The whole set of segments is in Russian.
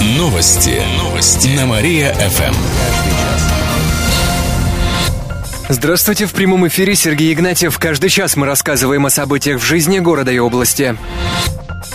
Новости. Новости. На Мария-ФМ. Здравствуйте, в прямом эфире Сергей Игнатьев. Каждый час мы рассказываем о событиях в жизни города и области.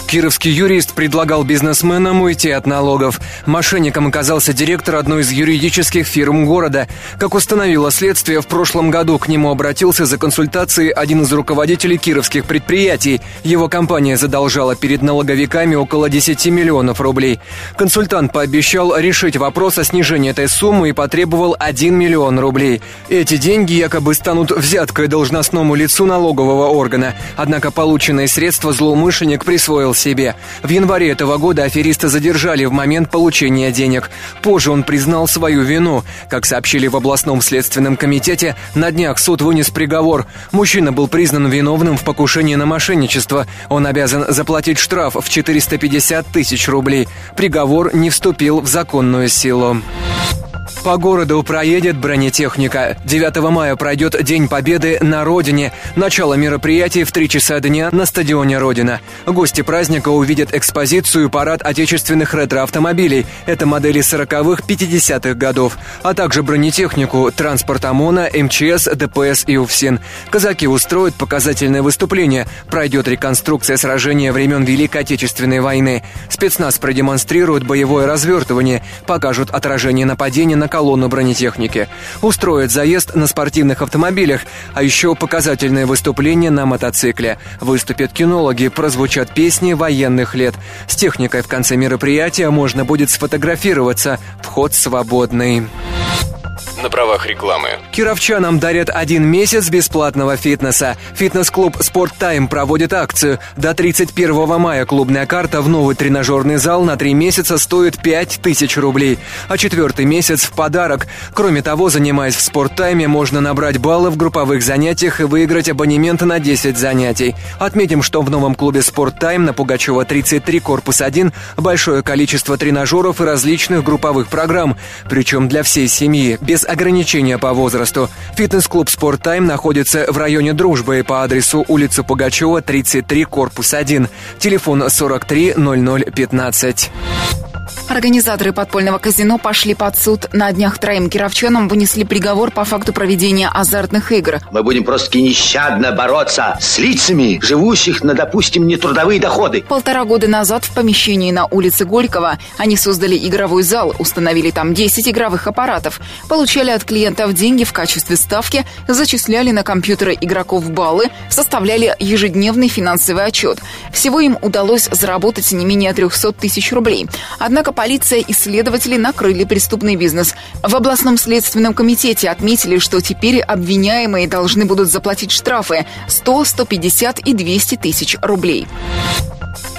Кировский юрист предлагал бизнесменам уйти от налогов. Мошенником оказался директор одной из юридических фирм города. Как установило следствие, в прошлом году к нему обратился за консультацией один из руководителей кировских предприятий. Его компания задолжала перед налоговиками около 10 миллионов рублей. Консультант пообещал решить вопрос о снижении этой суммы и потребовал 1 миллион рублей. Эти деньги якобы станут взяткой должностному лицу налогового органа. Однако полученные средства злоумышленник присвоил себе. В январе этого года афериста задержали в момент получения денег. Позже он признал свою вину. Как сообщили в областном следственном комитете, на днях суд вынес приговор. Мужчина был признан виновным в покушении на мошенничество. Он обязан заплатить штраф в 450 тысяч рублей. Приговор не вступил в законную силу. По городу проедет бронетехника. 9 мая пройдет День Победы на Родине. Начало мероприятий в 3 часа дня на стадионе Родина. Гости праздника увидят экспозицию парад отечественных ретро-автомобилей. Это модели 40-х, 50-х годов. А также бронетехнику, транспорт ОМОНа, МЧС, ДПС и УФСИН. Казаки устроят показательное выступление. Пройдет реконструкция сражения времен Великой Отечественной войны. Спецназ продемонстрирует боевое развертывание, покажут отражение нападения на колонну бронетехники. Устроят заезд на спортивных автомобилях, а еще показательное выступление на мотоцикле. Выступят кинологи, прозвучат песни военных лет. С техникой в конце мероприятия можно будет сфотографироваться. Вход свободный на правах рекламы. Кировчанам дарят один месяц бесплатного фитнеса. Фитнес-клуб «Спорт Тайм» проводит акцию. До 31 мая клубная карта в новый тренажерный зал на три месяца стоит 5000 рублей. А четвертый месяц в подарок. Кроме того, занимаясь в «Спорт Тайме», можно набрать баллы в групповых занятиях и выиграть абонемент на 10 занятий. Отметим, что в новом клубе «Спорт Тайм» на Пугачева 33, корпус 1 большое количество тренажеров и различных групповых программ. Причем для всей семьи, без ограничения по возрасту. Фитнес-клуб «Спорт Тайм» находится в районе Дружбы по адресу улица Пугачева, 33, корпус 1. Телефон 43 00 15. Организаторы подпольного казино пошли под суд. На днях троим кировчанам вынесли приговор по факту проведения азартных игр. Мы будем просто нещадно бороться с лицами, живущих на, допустим, нетрудовые доходы. Полтора года назад в помещении на улице Горького они создали игровой зал, установили там 10 игровых аппаратов, получали от клиентов деньги в качестве ставки, зачисляли на компьютеры игроков баллы, составляли ежедневный финансовый отчет. Всего им удалось заработать не менее 300 тысяч рублей. Однако полиция и следователи накрыли преступный бизнес. В областном следственном комитете отметили, что теперь обвиняемые должны будут заплатить штрафы 100, 150 и 200 тысяч рублей.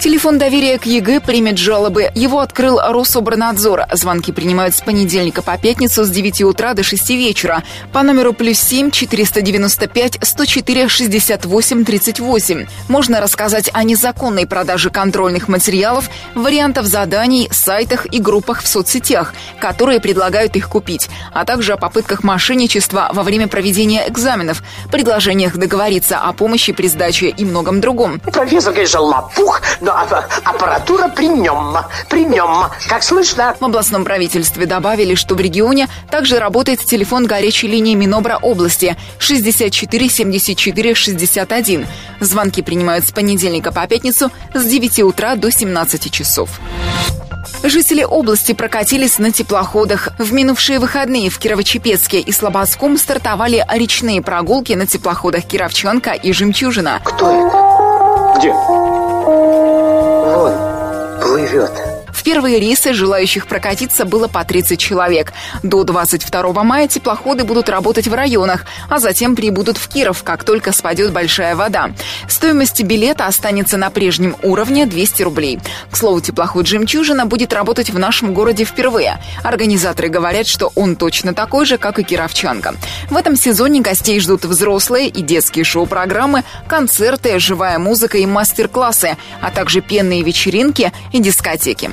Телефон доверия к ЕГЭ примет жалобы. Его открыл Рособорнадзор. Звонки принимают с понедельника по пятницу с 9 утра до 6 вечера по номеру плюс 7 495 104 68 38. Можно рассказать о незаконной продаже контрольных материалов, вариантов заданий, сайтах и группах в соцсетях, которые предлагают их купить, а также о попытках мошенничества во время проведения экзаменов, предложениях договориться о помощи при сдаче и многом другом. Профессор, конечно, лопух, но аппаратура при нем, при нем, как слышно. В областном правительстве добавили, что в регионе также работает телефон горячей линии Минобра области 64 74 61. Звонки принимают с понедельника по пятницу с 9 утра до 17 часов. Жители области прокатились на теплоходах. В минувшие выходные в Кирово-Чепецке и Слободском стартовали речные прогулки на теплоходах Кировченко и Жемчужина. Кто это? Где? Плывет. Первые рейсы желающих прокатиться было по 30 человек. До 22 мая теплоходы будут работать в районах, а затем прибудут в Киров, как только спадет большая вода. Стоимость билета останется на прежнем уровне 200 рублей. К слову, теплоход «Жемчужина» будет работать в нашем городе впервые. Организаторы говорят, что он точно такой же, как и «Кировчанка». В этом сезоне гостей ждут взрослые и детские шоу-программы, концерты, живая музыка и мастер-классы, а также пенные вечеринки и дискотеки.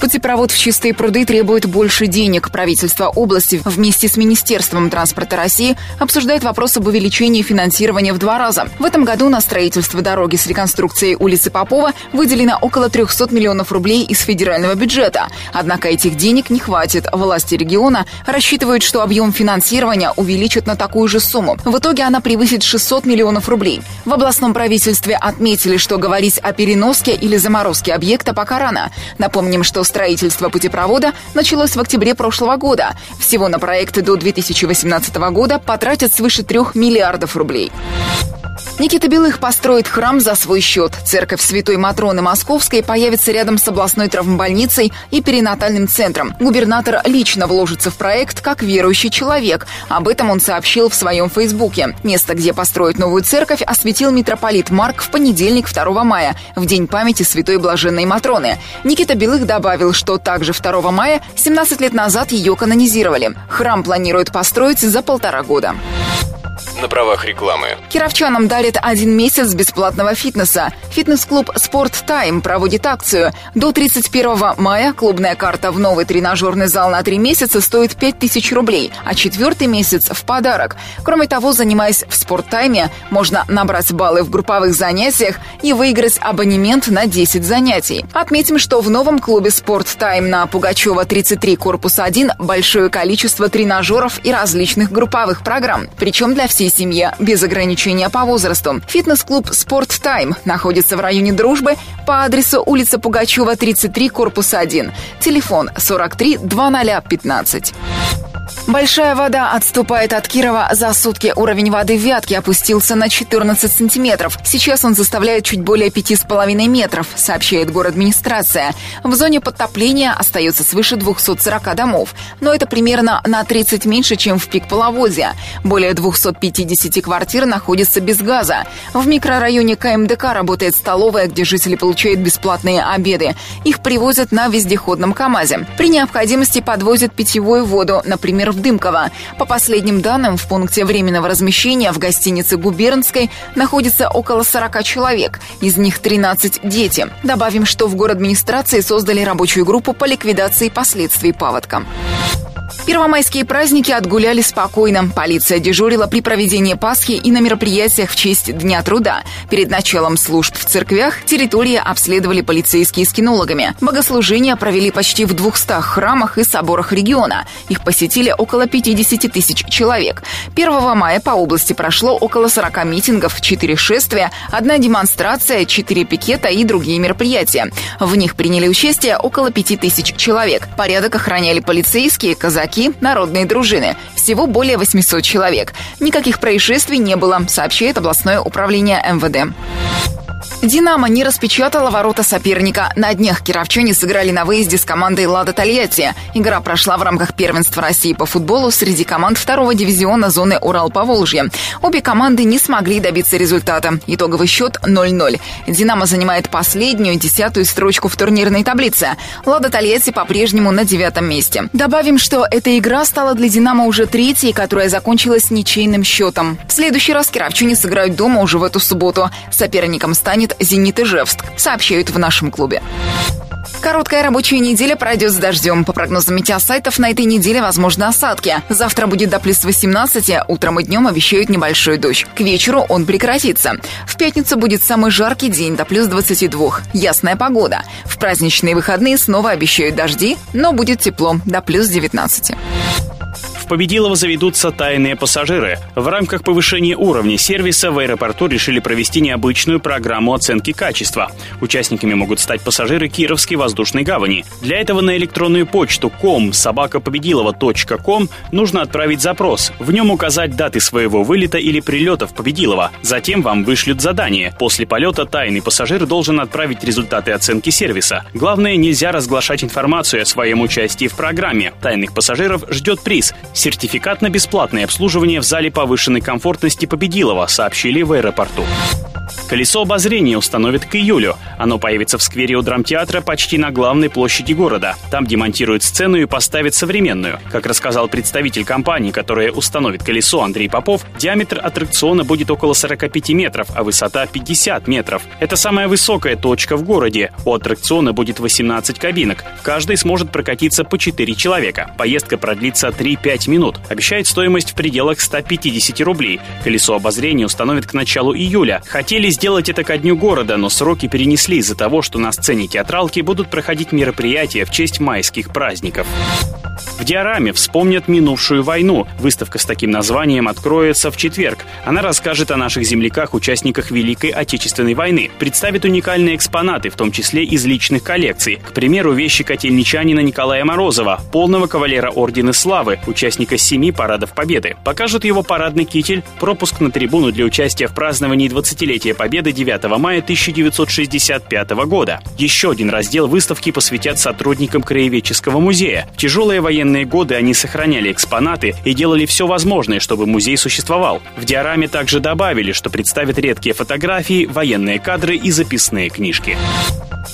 Путепровод в чистые пруды требует больше денег. Правительство области вместе с Министерством транспорта России обсуждает вопрос об увеличении финансирования в два раза. В этом году на строительство дороги с реконструкцией улицы Попова выделено около 300 миллионов рублей из федерального бюджета. Однако этих денег не хватит. Власти региона рассчитывают, что объем финансирования увеличат на такую же сумму. В итоге она превысит 600 миллионов рублей. В областном правительстве отметили, что говорить о переноске или заморозке объекта пока рано. Напомним, что строительство путепровода началось в октябре прошлого года. Всего на проекты до 2018 года потратят свыше 3 миллиардов рублей. Никита Белых построит храм за свой счет. Церковь Святой Матроны Московской появится рядом с областной травмбольницей и перинатальным центром. Губернатор лично вложится в проект как верующий человек. Об этом он сообщил в своем фейсбуке. Место, где построить новую церковь, осветил митрополит Марк в понедельник 2 мая, в день памяти Святой Блаженной Матроны. Никита Белых добавил, что также 2 мая 17 лет назад ее канонизировали. Храм планируют построить за полтора года на правах рекламы. Кировчанам дарит один месяц бесплатного фитнеса. Фитнес-клуб «Спорт Тайм» проводит акцию. До 31 мая клубная карта в новый тренажерный зал на три месяца стоит 5000 рублей, а четвертый месяц в подарок. Кроме того, занимаясь в «Спорт Тайме», можно набрать баллы в групповых занятиях и выиграть абонемент на 10 занятий. Отметим, что в новом клубе «Спорт Тайм» на Пугачева 33, корпус 1 большое количество тренажеров и различных групповых программ. Причем для всей семье без ограничения по возрасту. Фитнес-клуб «Спорт Тайм» находится в районе Дружбы по адресу улица Пугачева, 33, корпус 1. Телефон 43 2015. Большая вода отступает от Кирова. За сутки уровень воды в Вятке опустился на 14 сантиметров. Сейчас он составляет чуть более 5,5 метров, сообщает администрация. В зоне подтопления остается свыше 240 домов. Но это примерно на 30 меньше, чем в пик половодья. Более 250 квартир находятся без газа. В микрорайоне КМДК работает столовая, где жители получают бесплатные обеды. Их привозят на вездеходном КАМАЗе. При необходимости подвозят питьевую воду, например, в Дымково. По последним данным, в пункте временного размещения в гостинице Губернской находится около 40 человек, из них 13 дети. Добавим, что в город администрации создали рабочую группу по ликвидации последствий паводка. Первомайские праздники отгуляли спокойно. Полиция дежурила при проведении Пасхи и на мероприятиях в честь Дня труда. Перед началом служб в церквях территории обследовали полицейские с кинологами. Богослужения провели почти в 200 храмах и соборах региона. Их посетили около 50 тысяч человек. 1 мая по области прошло около 40 митингов, 4 шествия, одна демонстрация, 4 пикета и другие мероприятия. В них приняли участие около 5 тысяч человек. Порядок охраняли полицейские, казаки, казаки, народные дружины. Всего более 800 человек. Никаких происшествий не было, сообщает областное управление МВД. «Динамо» не распечатала ворота соперника. На днях кировчане сыграли на выезде с командой «Лада Тольятти». Игра прошла в рамках первенства России по футболу среди команд второго дивизиона зоны Урал-Поволжье. Обе команды не смогли добиться результата. Итоговый счет 0-0. «Динамо» занимает последнюю, десятую строчку в турнирной таблице. «Лада Тольятти» по-прежнему на девятом месте. Добавим, что эта игра стала для «Динамо» уже третьей, которая закончилась ничейным счетом. В следующий раз кировчане сыграют дома уже в эту субботу. Соперником станет «Зенит» Ижевск, сообщают в нашем клубе. Короткая рабочая неделя пройдет с дождем. По прогнозам метеосайтов, на этой неделе возможны осадки. Завтра будет до плюс 18, утром и днем обещают небольшой дождь. К вечеру он прекратится. В пятницу будет самый жаркий день, до плюс 22. Ясная погода. В праздничные выходные снова обещают дожди, но будет тепло, до плюс 19. В Победилово заведутся тайные пассажиры. В рамках повышения уровня сервиса в аэропорту решили провести необычную программу оценки качества. Участниками могут стать пассажиры Кировской воздушной гавани. Для этого на электронную почту com собакапобедилова.ком нужно отправить запрос. В нем указать даты своего вылета или прилета в Победилово. Затем вам вышлют задание. После полета тайный пассажир должен отправить результаты оценки сервиса. Главное, нельзя разглашать информацию о своем участии в программе. Тайных пассажиров ждет приз Сертификат на бесплатное обслуживание в зале повышенной комфортности Победилова, сообщили в аэропорту. Колесо обозрения установят к июлю. Оно появится в сквере у драмтеатра почти на главной площади города. Там демонтируют сцену и поставят современную. Как рассказал представитель компании, которая установит колесо Андрей Попов, диаметр аттракциона будет около 45 метров, а высота 50 метров. Это самая высокая точка в городе. У аттракциона будет 18 кабинок. Каждый сможет прокатиться по 4 человека. Поездка продлится 3-5 минут. Обещает стоимость в пределах 150 рублей. Колесо обозрения установят к началу июля. Хотели сделать это ко дню города, но сроки перенесли из-за того, что на сцене театралки будут проходить мероприятия в честь майских праздников. В диораме вспомнят минувшую войну. Выставка с таким названием откроется в четверг. Она расскажет о наших земляках, участниках Великой Отечественной войны, представит уникальные экспонаты, в том числе из личных коллекций. К примеру, вещи котельничанина Николая Морозова, полного кавалера Ордена Славы, участника семи парадов Победы. Покажут его парадный китель, пропуск на трибуну для участия в праздновании 20-летия Победы 9 мая 1965 года. Еще один раздел выставки посвятят сотрудникам Краеведческого музея. В тяжелые военные годы они сохраняли экспонаты и делали все возможное, чтобы музей существовал. В диораме также добавили, что представят редкие фотографии, военные кадры и записные книжки.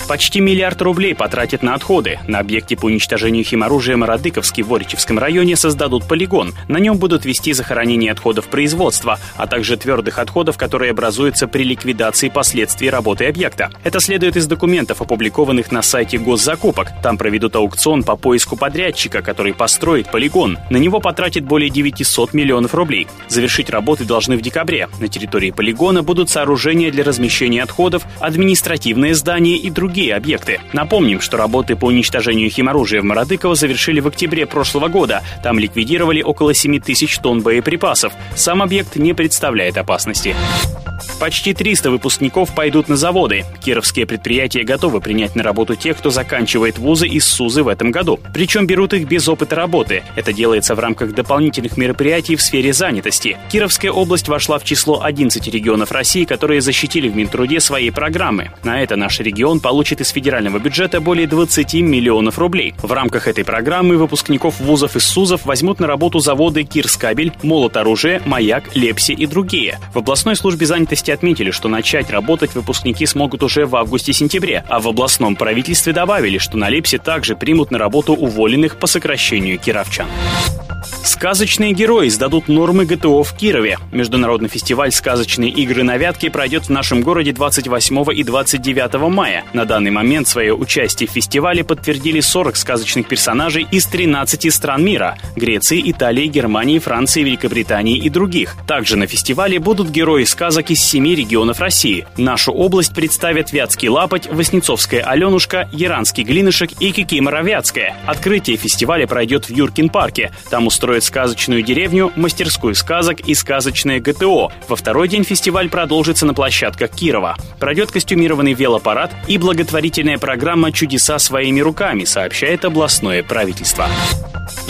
Почти миллиард рублей потратят на отходы. На объекте по уничтожению химоружия Мародыковский в Оричевском районе создадут полигон. На нем будут вести захоронение отходов производства, а также твердых отходов, которые образуются при ликвидации последствий работы объекта. Это следует из документов, опубликованных на сайте госзакупок. Там проведут аукцион по поиску подрядчика, который построит полигон. На него потратит более 900 миллионов рублей. Завершить работы должны в декабре. На территории полигона будут сооружения для размещения отходов, административные здания и другие объекты. Напомним, что работы по уничтожению химоружия в Мародыково завершили в октябре прошлого года. Там ликвидировали около 7 тысяч тонн боеприпасов. Сам объект не представляет опасности. Почти 300 выпускников пойдут на заводы. Кировские предприятия готовы принять на работу тех, кто заканчивает вузы из СУЗы в этом году. Причем берут их без опыта работы. Это делается в рамках дополнительных мероприятий в сфере занятости. Кировская область вошла в число 11 регионов России, которые защитили в Минтруде свои программы. На это наш регион получит из федерального бюджета более 20 миллионов рублей. В рамках этой программы выпускников вузов из СУЗов возьмут на работу заводы Кирскабель, Молот оружия, Маяк, Лепси и другие. В областной службе занятости отметили, что начать работать выпускники смогут уже в августе-сентябре, а в областном правительстве добавили, что на Лепсе также примут на работу уволенных по сокращению кировчан. Сказочные герои сдадут нормы ГТО в Кирове. Международный фестиваль «Сказочные игры на Вятке» пройдет в нашем городе 28 и 29 мая. На данный момент свое участие в фестивале подтвердили 40 сказочных персонажей из 13 стран мира – Греции, Италии, Германии, Франции, Великобритании и других. Также на фестивале будут герои сказок из семи регионов России. Нашу область представят Вятский Лапоть, Воснецовская Аленушка, Яранский Глинышек и Кикимора Вятская. Открытие фестиваля пройдет в Юркин парке. Там устроят сказочную деревню, мастерскую сказок и сказочное ГТО. Во второй день фестиваль продолжится на площадках Кирова. Пройдет костюмированный велопарад и благотворительная программа «Чудеса своими руками», сообщает областное правительство.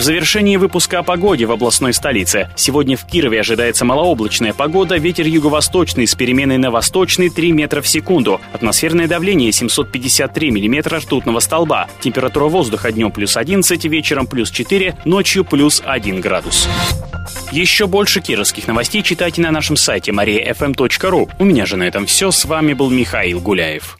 В завершении выпуска о погоде в областной столице. Сегодня в Кирове ожидается малооблачная погода, ветер юго-восточный с переменой на восточный 3 метра в секунду. Атмосферное давление 753 миллиметра ртутного столба. Температура воздуха днем плюс 11, вечером плюс 4, ночью плюс 1 градус. Еще больше кировских новостей читайте на нашем сайте mariafm.ru. У меня же на этом все. С вами был Михаил Гуляев.